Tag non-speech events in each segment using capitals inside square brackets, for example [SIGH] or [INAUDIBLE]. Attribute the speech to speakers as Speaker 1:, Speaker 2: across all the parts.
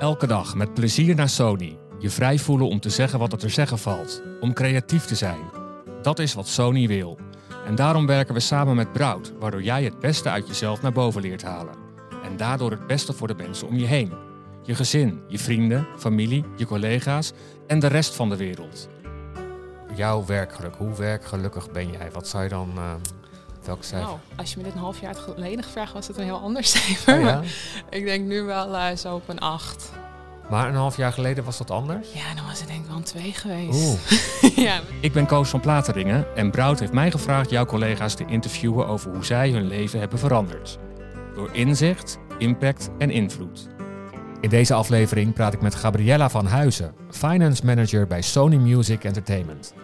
Speaker 1: Elke dag met plezier naar Sony. Je vrij voelen om te zeggen wat er te zeggen valt. Om creatief te zijn. Dat is wat Sony wil. En daarom werken we samen met Brout, waardoor jij het beste uit jezelf naar boven leert halen. En daardoor het beste voor de mensen om je heen. Je gezin, je vrienden, familie, je collega's en de rest van de wereld. Jouw werkgeluk, hoe werkgelukkig ben jij? Wat zou je dan, uh, welk cijfer?
Speaker 2: Nou, als je me dit een half jaar geleden gevraagd was het een heel ander [LAUGHS] cijfer.
Speaker 1: Oh ja?
Speaker 2: Maar ik denk nu wel uh, zo op een 8.
Speaker 1: Maar een half jaar geleden was dat anders?
Speaker 2: Ja, dan was het denk ik wel een 2 geweest. [LAUGHS] ja.
Speaker 1: Ik ben Koos van Plateringen en Brout heeft mij gevraagd jouw collega's te interviewen over hoe zij hun leven hebben veranderd. Door inzicht, impact en invloed. In deze aflevering praat ik met Gabriella van Huizen, finance manager bij Sony Music Entertainment.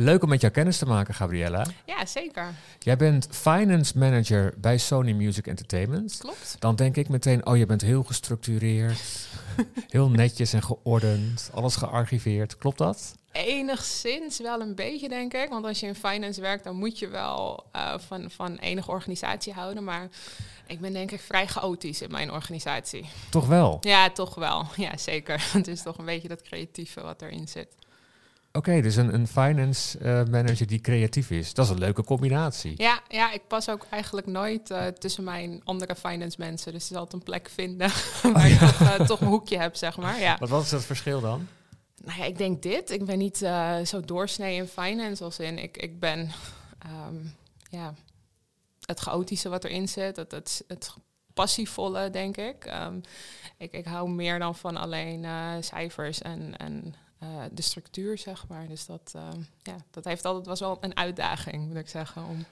Speaker 1: Leuk om met jou kennis te maken, Gabriella.
Speaker 2: Ja, zeker.
Speaker 1: Jij bent finance manager bij Sony Music Entertainment.
Speaker 2: Klopt.
Speaker 1: Dan denk ik meteen, oh, je bent heel gestructureerd, [LAUGHS] heel netjes en geordend, alles gearchiveerd. Klopt dat?
Speaker 2: Enigszins wel een beetje, denk ik. Want als je in finance werkt, dan moet je wel uh, van, van enige organisatie houden. Maar ik ben denk ik vrij chaotisch in mijn organisatie.
Speaker 1: Toch wel?
Speaker 2: Ja, toch wel. Ja, zeker. [LAUGHS] Het is toch een beetje dat creatieve wat erin zit.
Speaker 1: Oké, okay, dus een, een finance uh, manager die creatief is. Dat is een leuke combinatie.
Speaker 2: Ja, ja ik pas ook eigenlijk nooit uh, tussen mijn andere finance mensen. Dus er is altijd een plek vinden [LAUGHS] waar oh, ja. je toch, uh, toch, een hoekje hebt, zeg maar. Ja.
Speaker 1: Wat, wat is het verschil dan?
Speaker 2: Nou ja, ik denk dit. Ik ben niet zo doorsnee in finance als in. Ik, ik ben um, ja, het chaotische wat erin zit, het, het, het passievolle, denk ik. Um, ik. Ik hou meer dan van alleen cijfers en... en uh, de structuur, zeg maar. Dus dat, uh, ja, dat heeft altijd was wel een uitdaging, moet ik zeggen, om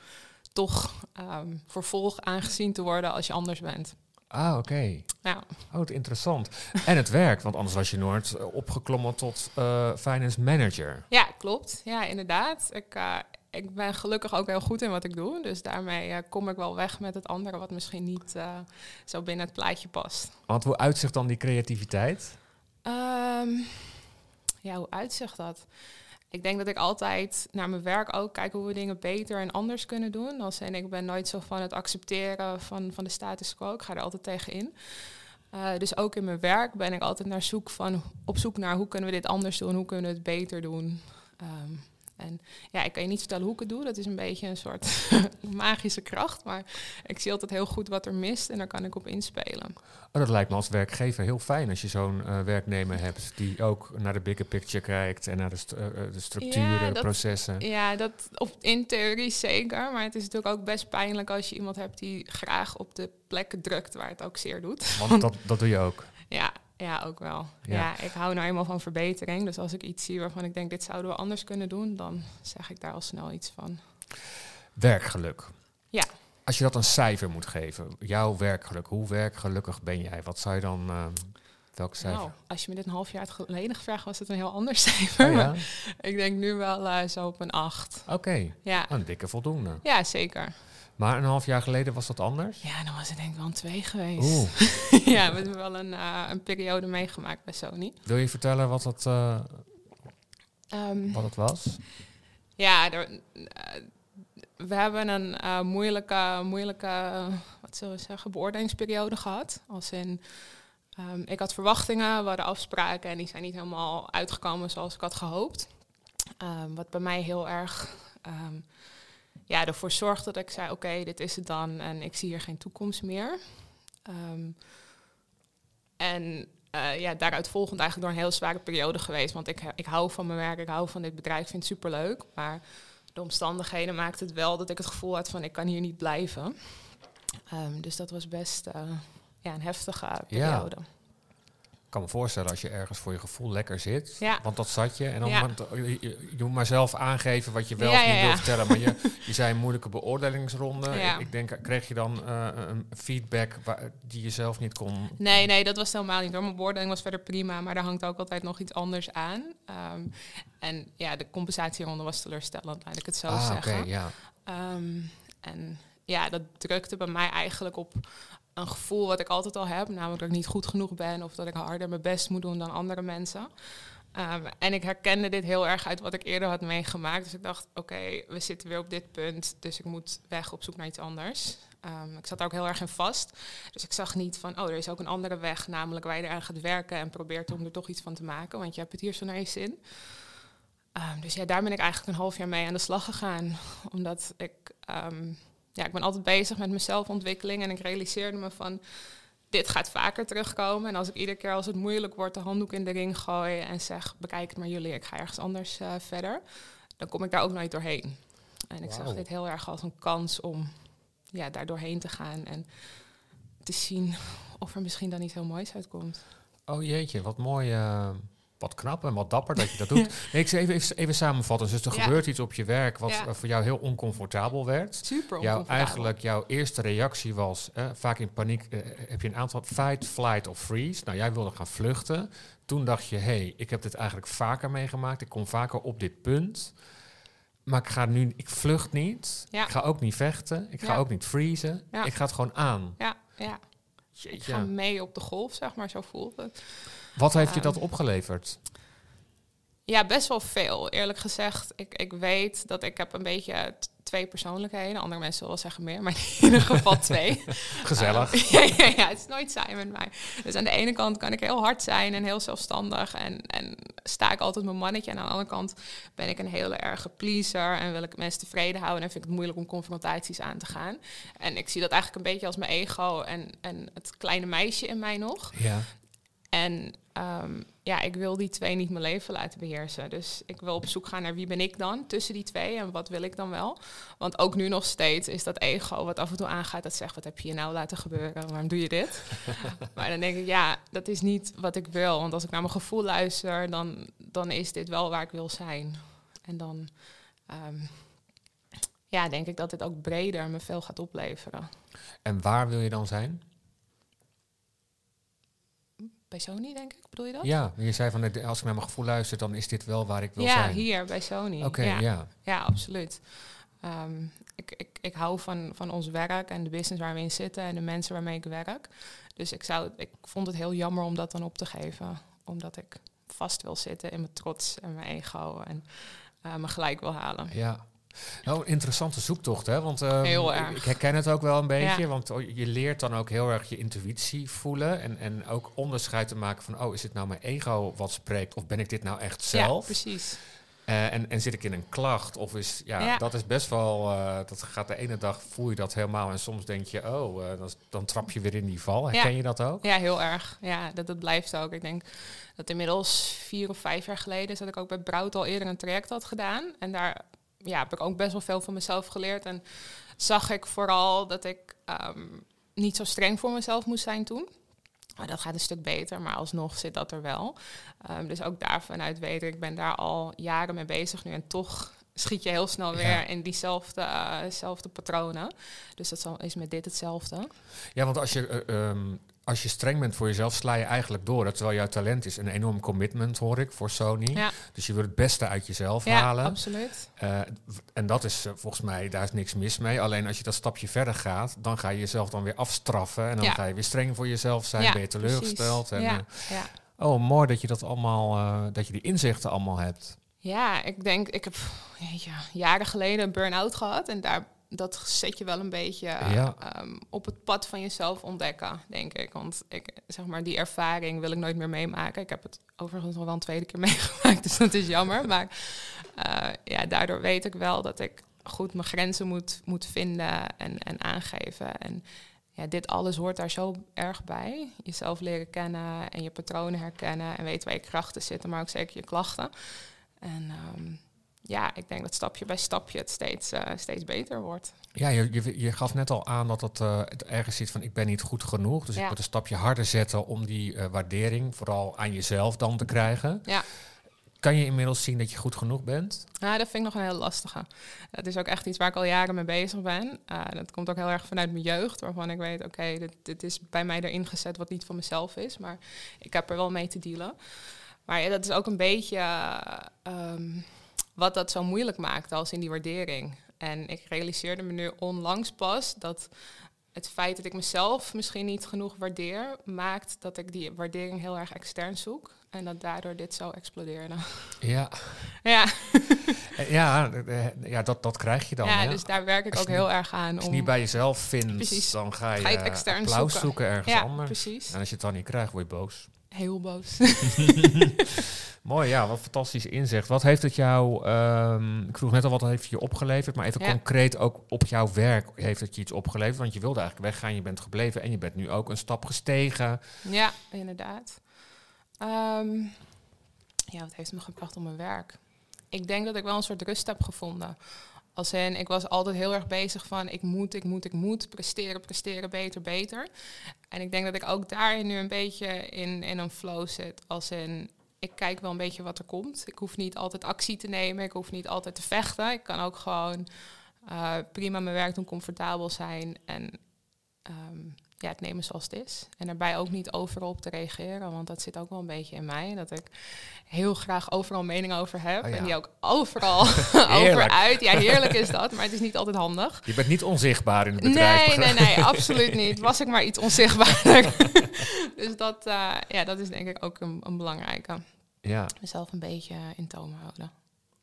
Speaker 2: toch um, vervolg aangezien te worden als je anders bent.
Speaker 1: Ah, oké. Okay.
Speaker 2: Ja.
Speaker 1: Oh, het interessant. en het werkt, want anders was je nooit opgeklommen tot uh, finance manager.
Speaker 2: Ja, klopt. Ja, inderdaad. Ik, ik ben gelukkig ook heel goed in wat ik doe. Dus daarmee kom ik wel weg met het andere wat misschien niet zo binnen het plaatje past.
Speaker 1: Want hoe uitzicht dan die creativiteit?
Speaker 2: Um, ja, hoe uitzicht dat? Ik denk dat ik altijd naar mijn werk ook kijk hoe we dingen beter en anders kunnen doen. Als en ik ben nooit zo van het accepteren van, van de status quo. Ik ga er altijd tegen in. Uh, dus ook in mijn werk ben ik altijd naar zoek van, op zoek naar hoe kunnen we dit anders doen, hoe kunnen we het beter doen. Um, en ja, ik kan je niet vertellen hoe ik het doe. Dat is een beetje een soort [LAUGHS] magische kracht. Maar ik zie altijd heel goed wat er mist en daar kan ik op inspelen.
Speaker 1: Oh, dat lijkt me als werkgever heel fijn als je zo'n uh, werknemer hebt die ook naar de bigger picture kijkt en naar de, st uh, de structuren, ja, dat, de processen.
Speaker 2: Ja, dat op, in theorie zeker. Maar het is natuurlijk ook best pijnlijk als je iemand hebt die graag op de plekken drukt waar het ook zeer doet.
Speaker 1: Want dat, [LAUGHS] dat doe je ook.
Speaker 2: Ja, ja, ook wel. Ja. ja. ik hou nou eenmaal van verbetering. Dus als ik iets zie waarvan ik denk, dit zouden we anders kunnen doen, dan zeg ik daar al snel iets van.
Speaker 1: Werkgeluk.
Speaker 2: Ja.
Speaker 1: Als je dat een cijfer moet geven, jouw werkgeluk, hoe werkgelukkig ben jij? Wat zou je dan, uh, welk cijfer? Nou,
Speaker 2: als je me dit een half jaar geleden gevraagd was het een heel ander [LAUGHS] cijfer.
Speaker 1: Oh, ja?
Speaker 2: ik denk nu wel uh, zo op een acht.
Speaker 1: Oké, okay.
Speaker 2: ja.
Speaker 1: een dikke voldoende.
Speaker 2: Ja, zeker.
Speaker 1: Maar een half jaar geleden was dat anders?
Speaker 2: Ja, dan was het denk ik wel een twee geweest. [LAUGHS] ja, we hebben wel een, uh, een periode meegemaakt bij Sony.
Speaker 1: Wil je vertellen wat dat, uh, um, wat het was?
Speaker 2: Ja, er, we hebben een moeilijke, moeilijke wat zullen we zeggen, beoordelingsperiode gehad. Als in, um, ik had verwachtingen, we hadden afspraken en die zijn niet helemaal uitgekomen zoals ik had gehoopt. Um, wat bij mij heel erg ja, ervoor zorgde dat ik zei, oké, dit is het dan en ik zie hier geen toekomst meer. En uh, ja, daaruit volgend eigenlijk door een heel zware periode geweest. Want ik, ik hou van mijn werk, ik hou van dit bedrijf, ik vind het superleuk. Maar de omstandigheden maakten het wel dat ik het gevoel had van ik kan hier niet blijven. Dus dat was best uh, ja, een heftige periode.
Speaker 1: Ja kan me voorstellen als je ergens voor je gevoel lekker zit.
Speaker 2: Ja.
Speaker 1: Want dat zat je. En dan ja. je, je, moet maar zelf aangeven wat je wel of niet wil vertellen. Maar je, [LAUGHS] je zei een moeilijke beoordelingsronde. Ik, ik, denk, kreeg je dan uh, een feedback waar, die je zelf niet kon...
Speaker 2: Nee, nee, dat was helemaal niet. Door mijn beoordeling was verder prima. Maar daar hangt ook altijd nog iets anders aan. Um, en ja, de compensatieronde was teleurstellend, laat ik het zo
Speaker 1: ah,
Speaker 2: zeggen.
Speaker 1: Okay, ja.
Speaker 2: Um, en ja, dat drukte bij mij eigenlijk op een gevoel wat ik altijd al heb, namelijk dat ik niet goed genoeg ben of dat ik harder mijn best moet doen dan andere mensen. Um, en ik herkende dit heel erg uit wat ik eerder had meegemaakt. Dus ik dacht, oké, we zitten weer op dit punt, dus ik moet weg op zoek naar iets anders. Ehm, ik zat daar ook heel erg in vast. Dus ik zag niet van, oh, er is ook een andere weg, namelijk waar je eraan gaat werken en probeert om er toch iets van te maken, want je hebt het hier zo naar je zin. Ehm, dus ja, daar ben ik eigenlijk een half jaar mee aan de slag gegaan. Omdat ik, ehm, ja, ik ben altijd bezig met mezelfontwikkeling en ik realiseerde me van, dit gaat vaker terugkomen. En als ik iedere keer als het moeilijk wordt de handdoek in de ring gooi en zeg, bekijk het maar jullie, ik ga ergens anders uh, verder, dan kom ik daar ook nooit doorheen. En ik zag dit heel erg als een kans om ja, daar doorheen te gaan en te zien of er misschien dan iets heel moois uitkomt.
Speaker 1: Oh jeetje, wat mooi. Uh, wat knap en wat dapper dat je dat doet. [LAUGHS] nee, ik even, even, even samenvatten. Dus er gebeurt iets op je werk wat voor jou heel oncomfortabel werd.
Speaker 2: Super
Speaker 1: jouw, Eigenlijk jouw eerste reactie was, eh, vaak in paniek eh, heb je een aantal fight, flight of freeze. Nou, jij wilde gaan vluchten. Toen dacht je, hé, hey, ik heb dit eigenlijk vaker meegemaakt. Ik kom vaker op dit punt. Maar ik ga nu, ik vlucht niet. Ik ga ook niet vechten. Ik ga ook niet freezen. Ik ga het gewoon aan.
Speaker 2: Ja, ja. Ik ga mee op de golf, zeg maar, zo voelt het.
Speaker 1: Wat heeft je dat ehm, opgeleverd?
Speaker 2: Ja, best wel veel. Eerlijk gezegd, ik, ik weet dat ik heb een beetje twee persoonlijkheden. Andere mensen zullen zeggen meer, maar in ieder geval twee. [LAUGHS]
Speaker 1: Gezellig.
Speaker 2: Uh, [LAUGHS] ja, ja, ja, het is nooit saai met mij. Dus aan de ene kant kan ik heel hard zijn en heel zelfstandig en, en sta ik altijd mijn mannetje. En aan de andere kant ben ik een hele erge pleaser en wil ik mensen tevreden houden en vind ik het moeilijk om confrontaties aan te gaan. En ik zie dat eigenlijk een beetje als mijn ego en, en het kleine meisje in mij nog.
Speaker 1: Ja.
Speaker 2: En um, ja, ik wil die twee niet mijn leven laten beheersen. Dus ik wil op zoek gaan naar wie ben ik dan tussen die twee en wat wil ik dan wel. Want ook nu nog steeds is dat ego wat af en toe aangaat, dat zegt wat heb je nou laten gebeuren, waarom doe je dit? [LAUGHS] maar dan denk ik, ja, dat is niet wat ik wil. Want als ik naar mijn gevoel luister, dan, dan is dit wel waar ik wil zijn. En dan um, ja, denk ik dat dit ook breder me veel gaat opleveren.
Speaker 1: En waar wil je dan zijn?
Speaker 2: Bij Sony, denk ik. Bedoel je dat?
Speaker 1: Ja, je zei van als ik naar mijn gevoel luister, dan is dit wel waar ik wil
Speaker 2: ja,
Speaker 1: zijn.
Speaker 2: Ja, hier bij Sony.
Speaker 1: Oké, ja.
Speaker 2: ja. absoluut. Ehm, ik, ik, ik hou van, van ons werk en de business waar we in zitten en de mensen waarmee ik werk. Dus ik, zou, ik vond het heel jammer om dat dan op te geven. Omdat ik vast wil zitten in mijn trots en mijn ego en uh, me gelijk wil halen.
Speaker 1: Ja, nou, interessante zoektocht, hè? Want um,
Speaker 2: heel erg.
Speaker 1: Ik, herken het ook wel een beetje, want je leert dan ook heel erg je intuïtie voelen en, en ook onderscheid te maken van, oh, is het nou mijn ego wat spreekt of ben ik dit nou echt zelf?
Speaker 2: Ja, precies.
Speaker 1: Uh, en, en zit ik in een klacht? Of is, ja, dat is best wel, uh, dat gaat de ene dag voel je dat helemaal en soms denk je, oh, uh, dan, dan, trap je weer in die val. Herken je dat ook?
Speaker 2: Ja, heel erg. Ja, dat, dat blijft ook. Ik denk dat inmiddels vier of vijf jaar geleden is dat ik ook bij Brout al eerder een traject had gedaan. En daar ja, heb ik ook best wel veel van mezelf geleerd. En zag ik vooral dat ik ehm, niet zo streng voor mezelf moest zijn toen. Maar dat gaat een stuk beter, maar alsnog zit dat er wel. Um, dus ook daarvanuit weet ik, ik ben daar al jaren mee bezig nu. En toch schiet je heel snel weer in diezelfde uh, patronen. Dus dat is met dit hetzelfde.
Speaker 1: Ja, want als je uh, um, als je streng bent voor jezelf, sla je eigenlijk door. Terwijl jouw talent is een enorm commitment, hoor ik, voor Sony.
Speaker 2: Ja.
Speaker 1: Dus je wil het beste uit jezelf
Speaker 2: ja,
Speaker 1: halen.
Speaker 2: absoluut.
Speaker 1: Uh, en dat is uh, volgens mij, daar is niks mis mee. Alleen als je dat stapje verder gaat, dan ga je jezelf dan weer afstraffen. En dan
Speaker 2: ja.
Speaker 1: ga je weer streng voor jezelf zijn, ben je teleurgesteld. En,
Speaker 2: ja.
Speaker 1: Uh, oh, mooi dat je dat allemaal, dat je die inzichten allemaal hebt.
Speaker 2: Ja, ik denk, ik heb ja, jaren geleden een burn-out gehad. En daar dat zet je wel een beetje
Speaker 1: ja.
Speaker 2: um, op het pad van jezelf ontdekken, denk ik. Want ik, zeg maar, die ervaring wil ik nooit meer meemaken. Ik heb het overigens nog wel een tweede keer [LAUGHS] meegemaakt, dus dat is jammer. [LAUGHS] Maar uh, ja, daardoor weet ik wel dat ik goed mijn grenzen moet, moet vinden en, en aangeven. En ja, dit alles hoort daar zo erg bij. Jezelf leren kennen en je patronen herkennen en weten waar je krachten zitten, maar ook zeker je klachten. En um, ja, ik denk dat stapje bij stapje het steeds, uh, steeds beter wordt.
Speaker 1: Ja, je, je, je, gaf net al aan dat het, uh, het ergens zit van ik ben niet goed genoeg. Dus
Speaker 2: ja.
Speaker 1: ik moet een stapje harder zetten om die uh, waardering vooral aan jezelf dan te krijgen.
Speaker 2: Ja.
Speaker 1: Kan je inmiddels zien dat je goed genoeg bent?
Speaker 2: Ja, dat vind ik nog een heel lastige. Dat is ook echt iets waar ik al jaren mee bezig ben. dat komt ook heel erg vanuit mijn jeugd, waarvan ik weet, oké, okay, dit, dit is bij mij erin gezet wat niet van mezelf is. Maar ik heb er wel mee te dealen. Maar ja, dat is ook een beetje... Um, wat dat zo moeilijk maakt als in die waardering. En ik realiseerde me nu onlangs pas dat het feit dat ik mezelf misschien niet genoeg waardeer, maakt dat ik die waardering heel erg extern zoek. En dat daardoor dit zo explodeerde. [LAUGHS]
Speaker 1: Ja,
Speaker 2: ja,
Speaker 1: Eh, ja, eh, ja dat, dat krijg je dan.
Speaker 2: ja
Speaker 1: hè?
Speaker 2: dus daar werk ik ook heel erg aan.
Speaker 1: Als je
Speaker 2: Om,
Speaker 1: niet bij jezelf vindt,
Speaker 2: Precies.
Speaker 1: dan ga je,
Speaker 2: Ga je het extern
Speaker 1: applaus
Speaker 2: zoeken.
Speaker 1: zoeken, ergens
Speaker 2: ja,
Speaker 1: anders.
Speaker 2: precies.
Speaker 1: En als je het dan niet krijgt, word je boos.
Speaker 2: Heel boos. [LAUGHS]
Speaker 1: Mooi, ja, wat fantastisch inzicht. Wat heeft het jou, ehm, ik vroeg net al wat heeft je opgeleverd, maar even
Speaker 2: Ja.
Speaker 1: concreet ook op jouw werk heeft het je iets opgeleverd? Want je wilde eigenlijk weggaan, je bent gebleven en je bent nu ook een stap gestegen.
Speaker 2: Ja, inderdaad. Ehm, ja, wat heeft me gebracht op mijn werk? Ik denk dat ik wel een soort rust heb gevonden. Als in, ik was altijd heel erg bezig van ik moet, ik moet, ik moet presteren, presteren, beter, beter. En ik denk dat ik ook daarin nu een beetje in, in een flow zit. Als in, ik kijk wel een beetje wat er komt. Ik hoef niet altijd actie te nemen, ik hoef niet altijd te vechten. Ik kan ook gewoon eh, prima mijn werk doen, comfortabel zijn en ehm, ja, het nemen zoals het is. En daarbij ook niet overal op te reageren, want dat zit ook wel een beetje in mij. Dat ik heel graag overal mening over heb.
Speaker 1: Oh ja.
Speaker 2: En die ook overal [LAUGHS] [LAUGHS] over uit. Ja, heerlijk is dat, [LAUGHS] maar het is niet altijd handig.
Speaker 1: Je bent niet onzichtbaar in het bedrijf.
Speaker 2: Nee, nee, nee, absoluut niet. Was ik maar iets onzichtbaarder. dus dat, eh, ja, dat is denk ik ook een, een belangrijke.
Speaker 1: Ja.
Speaker 2: Mezelf een beetje in toom houden.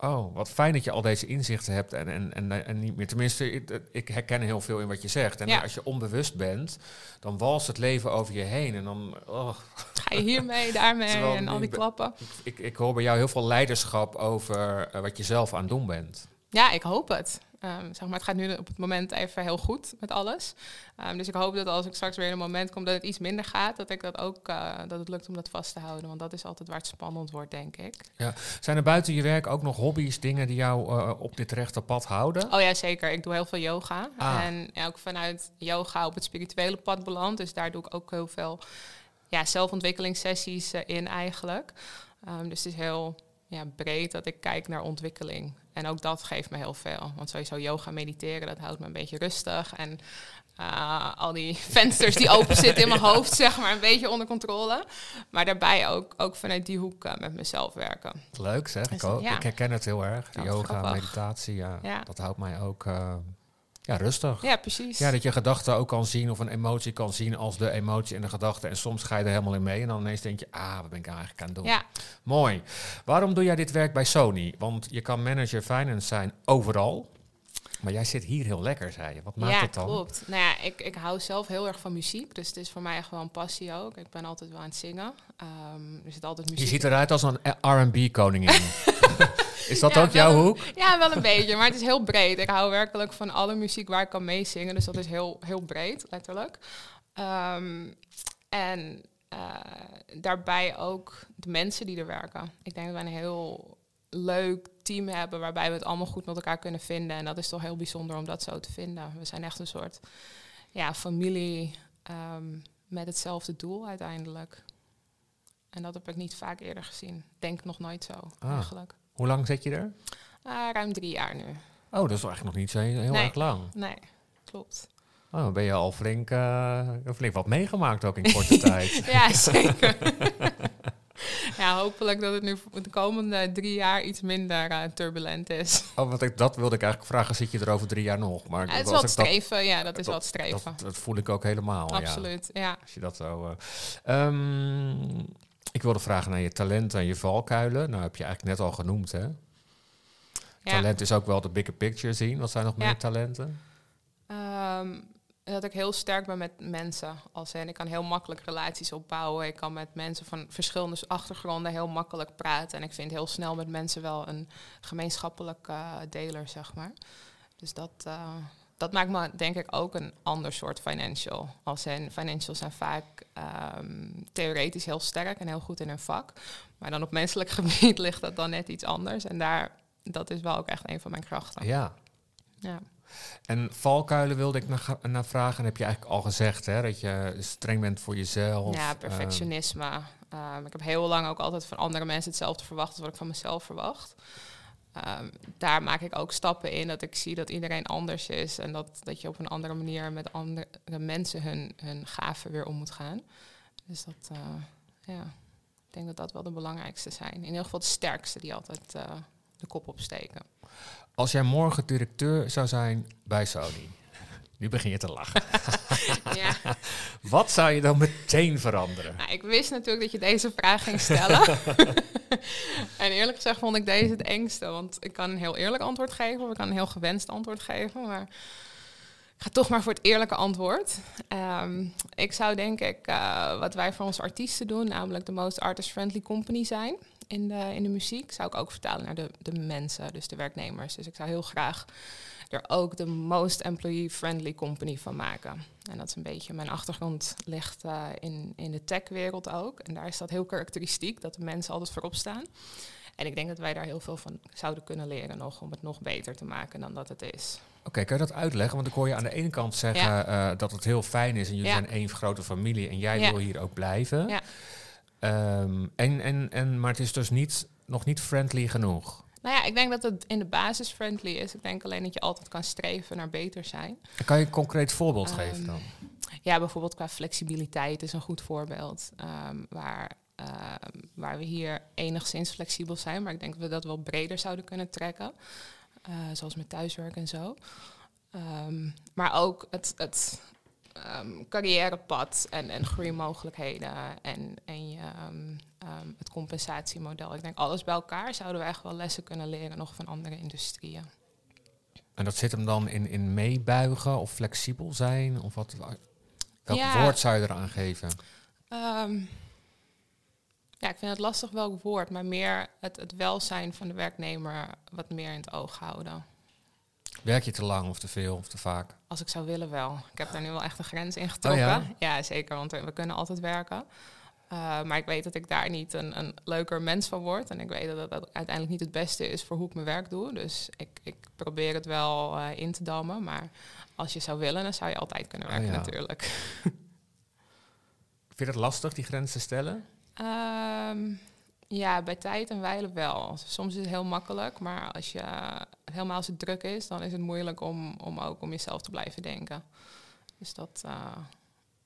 Speaker 1: Oh, wat fijn dat je al deze inzichten hebt en, en, en, en niet meer. Tenminste, ik, ik herken heel veel in wat je zegt. En
Speaker 2: Ja.
Speaker 1: als je onbewust bent, dan walst het leven over je heen. En dan, oh,
Speaker 2: Ga je hiermee, daarmee [LAUGHS]
Speaker 1: Terwijl
Speaker 2: en al die klappen?
Speaker 1: ik, ik hoor bij jou heel veel leiderschap over eh, wat je zelf aan het doen bent.
Speaker 2: Ja, ik hoop het. Ehm, zeg maar, het gaat nu op het moment even heel goed met alles. Ehm, dus ik hoop dat als ik straks weer in een moment kom dat het iets minder gaat, dat ik dat ook eh, dat het lukt om dat vast te houden. Want dat is altijd waar het spannend wordt, denk ik.
Speaker 1: Zijn er buiten je werk ook nog hobby's, dingen die jou eh, op dit rechte pad houden?
Speaker 2: Oh ja, zeker. Ik doe heel veel yoga.
Speaker 1: Ah.
Speaker 2: En ja, ook vanuit yoga op het spirituele pad beland. Dus daar doe ik ook heel veel ja, zelfontwikkelingssessies eh, in eigenlijk. Ehm, dus het is heel ja, breed dat ik kijk naar ontwikkeling. En ook dat geeft me heel veel. Want sowieso yoga mediteren, dat houdt me een beetje rustig. En eh, al die [LAUGHS] vensters die open zitten in mijn [LAUGHS] hoofd, zeg maar, een beetje onder controle. Maar daarbij ook, ook vanuit die hoek eh, met mezelf werken.
Speaker 1: Leuk zeg, ik
Speaker 2: Dus,
Speaker 1: ook.
Speaker 2: ja.
Speaker 1: Ik herken het heel erg. Yoga,
Speaker 2: grappig.
Speaker 1: meditatie, ja,
Speaker 2: Ja.
Speaker 1: dat houdt mij ook eh, ja, rustig.
Speaker 2: Ja, precies.
Speaker 1: Ja, dat je gedachten ook kan zien of een emotie kan zien als de emotie en de gedachte. En soms ga je er helemaal in mee en dan ineens denk je, ah, wat ben ik eigenlijk aan het doen?
Speaker 2: ja.
Speaker 1: Mooi. Waarom doe jij dit werk bij Sony? Want je kan manager finance zijn overal. Maar jij zit hier heel lekker, zei je. Wat maakt
Speaker 2: ja,
Speaker 1: het dan?
Speaker 2: klopt. Nou ja, ik, ik hou zelf heel erg van muziek. Dus het is voor mij echt wel een passie ook. Ik ben altijd wel aan het zingen. Ehm, er zit altijd muziek
Speaker 1: Je ziet eruit als een R&B-koningin. [LAUGHS] Is dat
Speaker 2: Ja,
Speaker 1: ook jouw
Speaker 2: een-
Speaker 1: hoek?
Speaker 2: Ja, wel een beetje, maar het is heel breed. Ik hou werkelijk van alle muziek waar ik kan meezingen. Dus dat is heel, heel breed, letterlijk. Ehm, en eh, daarbij ook de mensen die er werken. Ik denk dat wij een heel leuk team hebben waarbij we het allemaal goed met elkaar kunnen vinden. En dat is toch heel bijzonder om dat zo te vinden. We zijn echt een soort ja, familie ehm, met hetzelfde doel uiteindelijk. En dat heb ik niet vaak eerder gezien. Denk nog nooit zo,
Speaker 1: Ah.
Speaker 2: eigenlijk.
Speaker 1: Hoe lang zit je er?
Speaker 2: Ah, ruim drie jaar nu.
Speaker 1: Oh, dat is eigenlijk nog niet zo heel
Speaker 2: Nee.
Speaker 1: erg lang.
Speaker 2: Nee, klopt.
Speaker 1: Oh, ben je al flink, eh, flink wat meegemaakt ook in korte [LAUGHS] tijd.
Speaker 2: Ja, zeker. [LAUGHS] [LAUGHS] ja, hopelijk dat het nu de komende drie jaar iets minder eh, turbulent is.
Speaker 1: Oh, want ik, dat wilde ik eigenlijk vragen. Zit je er over drie jaar nog? Maar
Speaker 2: Ja, het is
Speaker 1: dat-
Speaker 2: streven, ja, dat is wat streven.
Speaker 1: Dat, dat voel ik ook helemaal. Ja.
Speaker 2: Absoluut, ja.
Speaker 1: Als je dat zo. eh, ehm, ik wilde vragen naar je talenten en je valkuilen. Nou, heb je eigenlijk net al genoemd, hè?
Speaker 2: ja.
Speaker 1: Talent is ook wel de bigger picture zien. Wat zijn nog meer talenten?
Speaker 2: Ehm, dat ik heel sterk ben met mensen. Als in, ik kan heel makkelijk relaties opbouwen. Ik kan met mensen van verschillende achtergronden heel makkelijk praten. En ik vind heel snel met mensen wel een gemeenschappelijk eh, deler, zeg maar. Dus dat, eh, dat maakt me denk ik ook een ander soort financial. Als in, financials zijn vaak ehm, theoretisch heel sterk en heel goed in hun vak. Maar dan op menselijk [LAUGHS] gebied ligt dat dan net iets anders. En daar, dat is wel ook echt een van mijn krachten.
Speaker 1: Ja.
Speaker 2: Ja.
Speaker 1: En valkuilen wilde ik naar, naar vragen. En heb je eigenlijk al gezegd, hè? Dat je streng bent voor jezelf.
Speaker 2: Ja,
Speaker 1: ehm,
Speaker 2: perfectionisme. Ehm, ik heb heel lang ook altijd van andere mensen hetzelfde verwacht als wat ik van mezelf verwacht. Ehm, daar maak ik ook stappen in dat ik zie dat iedereen anders is en dat, dat je op een andere manier met andere mensen hun, hun gaven weer om moet gaan. Dus dat, eh, ja, ik denk dat dat wel de belangrijkste zijn. In ieder geval de sterkste die altijd eh, de kop opsteken.
Speaker 1: Als jij morgen directeur zou zijn bij Sony. [LAUGHS] Nu begin je te lachen. [LAUGHS]
Speaker 2: ja. [LAUGHS]
Speaker 1: Wat zou je dan meteen veranderen?
Speaker 2: Nou, ik wist natuurlijk dat je deze vraag ging stellen. en eerlijk gezegd vond ik deze het engste. Want ik kan een heel eerlijk antwoord geven of ik kan een heel gewenst antwoord geven. Maar ik ga toch maar voor het eerlijke antwoord. Ehm, ik zou denk ik uh, wat wij voor onze artiesten doen, namelijk de most artist-friendly company zijn in de, in de muziek, zou ik ook vertalen naar de, de mensen, dus de werknemers. Dus ik zou heel graag er ook de most employee-friendly company van maken. En dat is een beetje mijn achtergrond ligt uh, in, in de tech-wereld ook. En daar is dat heel karakteristiek, dat de mensen altijd voorop staan. En ik denk dat wij daar heel veel van zouden kunnen leren nog, om het nog beter te maken dan dat het is.
Speaker 1: Oké, kan je dat uitleggen? Want ik hoor je aan de ene kant zeggen ja. uh, dat het heel fijn is en jullie ja. zijn één grote familie en jij ja. wil hier ook blijven. Ja. Um, en, en, en, maar het is dus niet, nog niet friendly genoeg.
Speaker 2: Nou ja, ik denk dat het in de basis friendly is. Ik denk alleen dat je altijd kan streven naar beter zijn.
Speaker 1: Kan je een concreet voorbeeld um, geven dan?
Speaker 2: Ja, bijvoorbeeld qua flexibiliteit is een goed voorbeeld. Um, waar, uh, waar we hier enigszins flexibel zijn, maar ik denk dat we dat wel breder zouden kunnen trekken. Uh, zoals met thuiswerk en zo. Um, maar ook het, het um, carrièrepad en, en groeimogelijkheden en, en je, um, um, het compensatiemodel. Ik denk alles bij elkaar zouden we echt wel lessen kunnen leren nog van andere industrieën.
Speaker 1: En dat zit hem dan in, in meebuigen of flexibel zijn? Of wat, welk ja. woord zou je eraan geven?
Speaker 2: ja, ik vind het lastig welk woord, maar meer het, het welzijn van de werknemer wat meer in het oog houden.
Speaker 1: Werk je te lang of te veel of te vaak?
Speaker 2: Als ik zou willen wel. Ik heb daar nu wel echt een grens in getrokken. Oh ja? ja? zeker, want we kunnen altijd werken. Uh, maar ik weet dat ik daar niet een, een leuker mens van word. En ik weet dat dat uiteindelijk niet het beste is voor hoe ik mijn werk doe. Dus ik, ik probeer het wel uh, in te dammen. Maar als je zou willen, dan zou je altijd kunnen werken oh ja. natuurlijk. [LAUGHS]
Speaker 1: Vind je het lastig, die grens te stellen?
Speaker 2: Um, ja, bij tijd en wijle wel. Soms is het heel makkelijk, maar als je helemaal als het druk is, dan is het moeilijk om, om ook om jezelf te blijven denken. Dus dat, uh,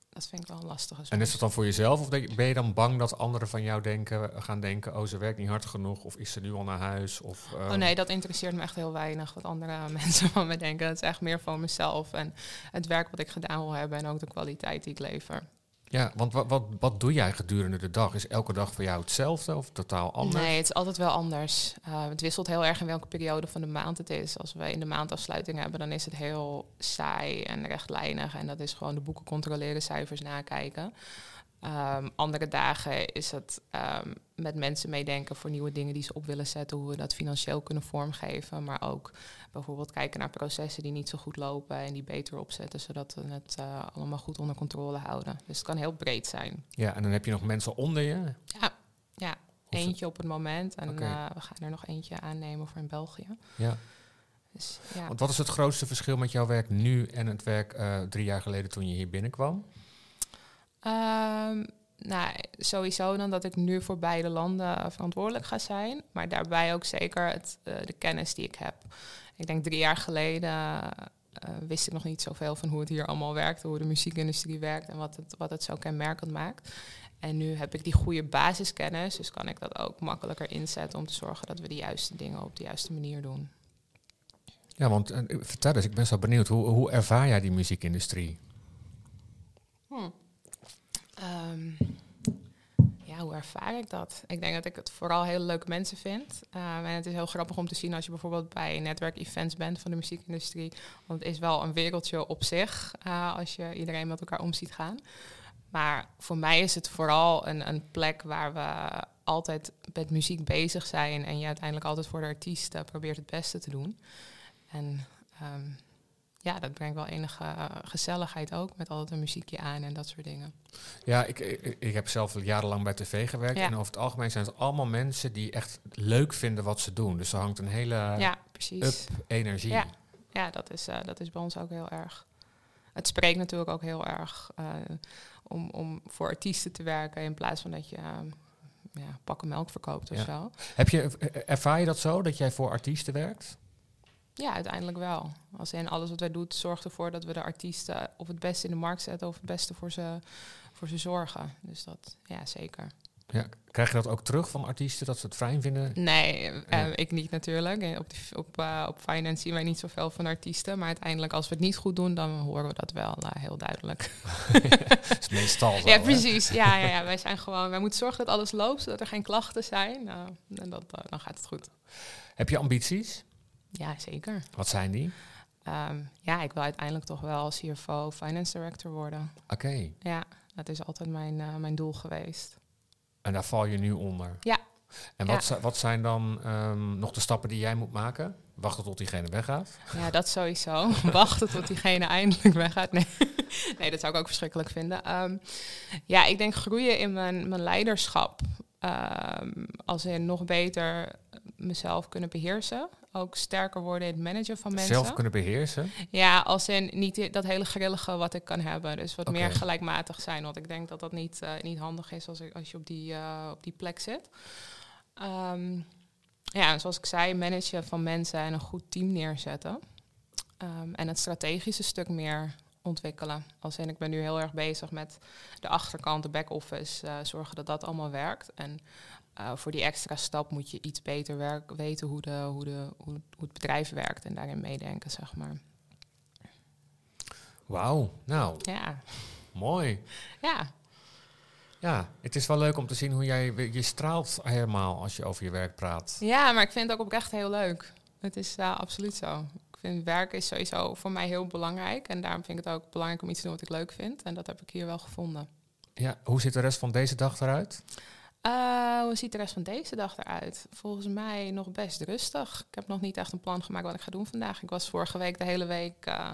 Speaker 2: dat vind ik wel lastig.
Speaker 1: En is dat dan voor jezelf of ben je dan bang dat anderen van jou denken, gaan denken, oh ze werkt niet hard genoeg of is ze nu al naar huis? Of,
Speaker 2: uh... Oh nee, dat interesseert me echt heel weinig wat andere [LAUGHS] mensen van me denken. Het is echt meer van mezelf en het werk wat ik gedaan wil hebben en ook de kwaliteit die ik lever.
Speaker 1: Ja, want wat, wat, wat doe jij gedurende de dag? Is elke dag voor jou hetzelfde of totaal anders?
Speaker 2: Nee, het is altijd wel anders. Uh, het wisselt heel erg in welke periode van de maand het is. Als we in de maandafsluiting hebben, dan is het heel saai en rechtlijnig. En dat is gewoon de boeken controleren, cijfers nakijken. Um, andere dagen is het um, met mensen meedenken voor nieuwe dingen die ze op willen zetten, hoe we dat financieel kunnen vormgeven. Maar ook bijvoorbeeld kijken naar processen die niet zo goed lopen en die beter opzetten, zodat we het uh, allemaal goed onder controle houden. Dus het kan heel breed zijn.
Speaker 1: Ja, en dan heb je nog mensen onder je?
Speaker 2: Ja, ja. eentje op het moment. En okay. uh, we gaan er nog eentje aannemen voor in België.
Speaker 1: Ja. Dus, ja. Want wat is het grootste verschil met jouw werk nu en het werk uh, drie jaar geleden toen je hier binnenkwam?
Speaker 2: Um, nou, sowieso dan dat ik nu voor beide landen verantwoordelijk ga zijn. Maar daarbij ook zeker het, uh, de kennis die ik heb. Ik denk drie jaar geleden uh, wist ik nog niet zoveel van hoe het hier allemaal werkt, hoe de muziekindustrie werkt en wat het, wat het zo kenmerkend maakt. En nu heb ik die goede basiskennis, dus kan ik dat ook makkelijker inzetten om te zorgen dat we de juiste dingen op de juiste manier doen.
Speaker 1: Ja, want uh, vertel eens, ik ben zo benieuwd, hoe, hoe ervaar jij die muziekindustrie?
Speaker 2: Hmm. Um, ja, hoe ervaar ik dat? Ik denk dat ik het vooral heel leuke mensen vind. Uh, en het is heel grappig om te zien als je bijvoorbeeld bij netwerkevents bent van de muziekindustrie. Want het is wel een wereldje op zich uh, als je iedereen met elkaar om ziet gaan. Maar voor mij is het vooral een, een plek waar we altijd met muziek bezig zijn. En je uiteindelijk altijd voor de artiest probeert het beste te doen. En um, ja, dat brengt wel enige uh, gezelligheid ook, met altijd een muziekje aan en dat soort dingen.
Speaker 1: Ja, ik, ik, ik heb zelf jarenlang bij tv gewerkt ja. en over het algemeen zijn het allemaal mensen die echt leuk vinden wat ze doen. Dus er hangt een hele
Speaker 2: ja, precies.
Speaker 1: up energie.
Speaker 2: Ja, ja dat, is, uh, dat is bij ons ook heel erg. Het spreekt natuurlijk ook heel erg uh, om, om voor artiesten te werken in plaats van dat je ja, pakken melk verkoopt of ja. zo.
Speaker 1: Heb je, ervaar je dat zo, dat jij voor artiesten werkt?
Speaker 2: Ja, uiteindelijk wel. Als in alles wat wij doen zorgt ervoor dat we de artiesten of het beste in de markt zetten of het beste voor ze, voor ze zorgen. Dus dat, ja, zeker.
Speaker 1: Ja, krijg je dat ook terug van artiesten, dat ze het fijn vinden?
Speaker 2: Nee, uh, ik niet natuurlijk. Eh, op, die, op, uh, op finance zien wij niet zoveel van artiesten. Maar uiteindelijk, als we het niet goed doen, dan horen we dat wel heel duidelijk. [LAUGHS]
Speaker 1: dat is meestal zo,
Speaker 2: Ja, precies. Ja, ja, ja, wij zijn gewoon... Wij moeten zorgen dat alles loopt, zodat er geen klachten zijn. Nou, en dat, dan gaat het goed.
Speaker 1: Heb je ambities?
Speaker 2: Ja, zeker.
Speaker 1: Wat zijn die?
Speaker 2: Um, ja, ik wil uiteindelijk toch wel CFO, finance director worden.
Speaker 1: Oké. Okay.
Speaker 2: Ja, dat is altijd mijn, uh, mijn doel geweest.
Speaker 1: En daar val je nu onder?
Speaker 2: Ja.
Speaker 1: En wat, ja. wat zijn dan um, nog de stappen die jij moet maken? Wachten tot diegene weggaat?
Speaker 2: Ja, dat sowieso. [LAUGHS] Wachten tot diegene eindelijk weggaat. Nee. [LAUGHS] nee, dat zou ik ook verschrikkelijk vinden. Um, ja, ik denk groeien in mijn, mijn leiderschap. Um, als in nog beter mezelf kunnen beheersen. Ook sterker worden in het managen van mensen.
Speaker 1: Zelf kunnen beheersen?
Speaker 2: Ja, als in niet dat hele grillige wat ik kan hebben. Dus wat okay. meer gelijkmatig zijn. Want ik denk dat dat niet, uh, niet handig is als, ik, als je op die, uh, op die plek zit. Um, ja, zoals ik zei, managen van mensen en een goed team neerzetten. Um, en het strategische stuk meer ontwikkelen. Als in, ik ben nu heel erg bezig met de achterkant, de back-office, uh, zorgen dat dat allemaal werkt. En uh, voor die extra stap moet je iets beter werk, weten hoe, de, hoe, de, hoe, hoe het bedrijf werkt en daarin meedenken, zeg maar.
Speaker 1: Wauw, nou.
Speaker 2: Ja.
Speaker 1: Mooi.
Speaker 2: Ja.
Speaker 1: Ja, het is wel leuk om te zien hoe jij je straalt helemaal als je over je werk praat.
Speaker 2: Ja, maar ik vind het ook oprecht heel leuk. Het is uh, absoluut zo. Ik vind werk is sowieso voor mij heel belangrijk. En daarom vind ik het ook belangrijk om iets te doen wat ik leuk vind. En dat heb ik hier wel gevonden.
Speaker 1: Ja, hoe ziet de rest van deze dag eruit?
Speaker 2: Uh, hoe ziet de rest van deze dag eruit? Volgens mij nog best rustig. Ik heb nog niet echt een plan gemaakt wat ik ga doen vandaag. Ik was vorige week de hele week uh,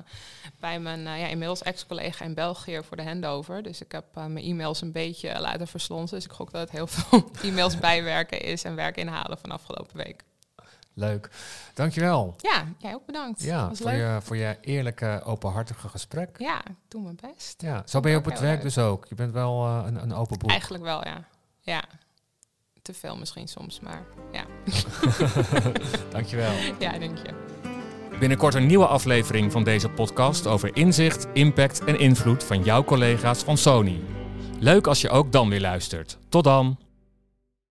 Speaker 2: bij mijn uh, ja, inmiddels ex-collega in België voor de handover. Dus ik heb mijn e-mails een beetje laten verslonsen. Dus ik gok dat het heel [LAUGHS] veel e-mails bijwerken is en werk inhalen van afgelopen week.
Speaker 1: Leuk. Dankjewel.
Speaker 2: Ja, jij ook bedankt.
Speaker 1: Ja, voor je, voor je eerlijke, openhartige gesprek.
Speaker 2: Ja, ik doe mijn best.
Speaker 1: Ja, zo ben je op het werk dus ook. Je bent wel een, een open boek.
Speaker 2: Eigenlijk wel, ja. Ja, te veel misschien soms, maar ja. [LAUGHS]
Speaker 1: Dankjewel.
Speaker 2: Ja, dank je.
Speaker 3: Binnenkort een nieuwe aflevering van deze podcast over inzicht, impact en invloed van jouw collega's van Sony. Leuk als je ook dan weer luistert. Tot dan!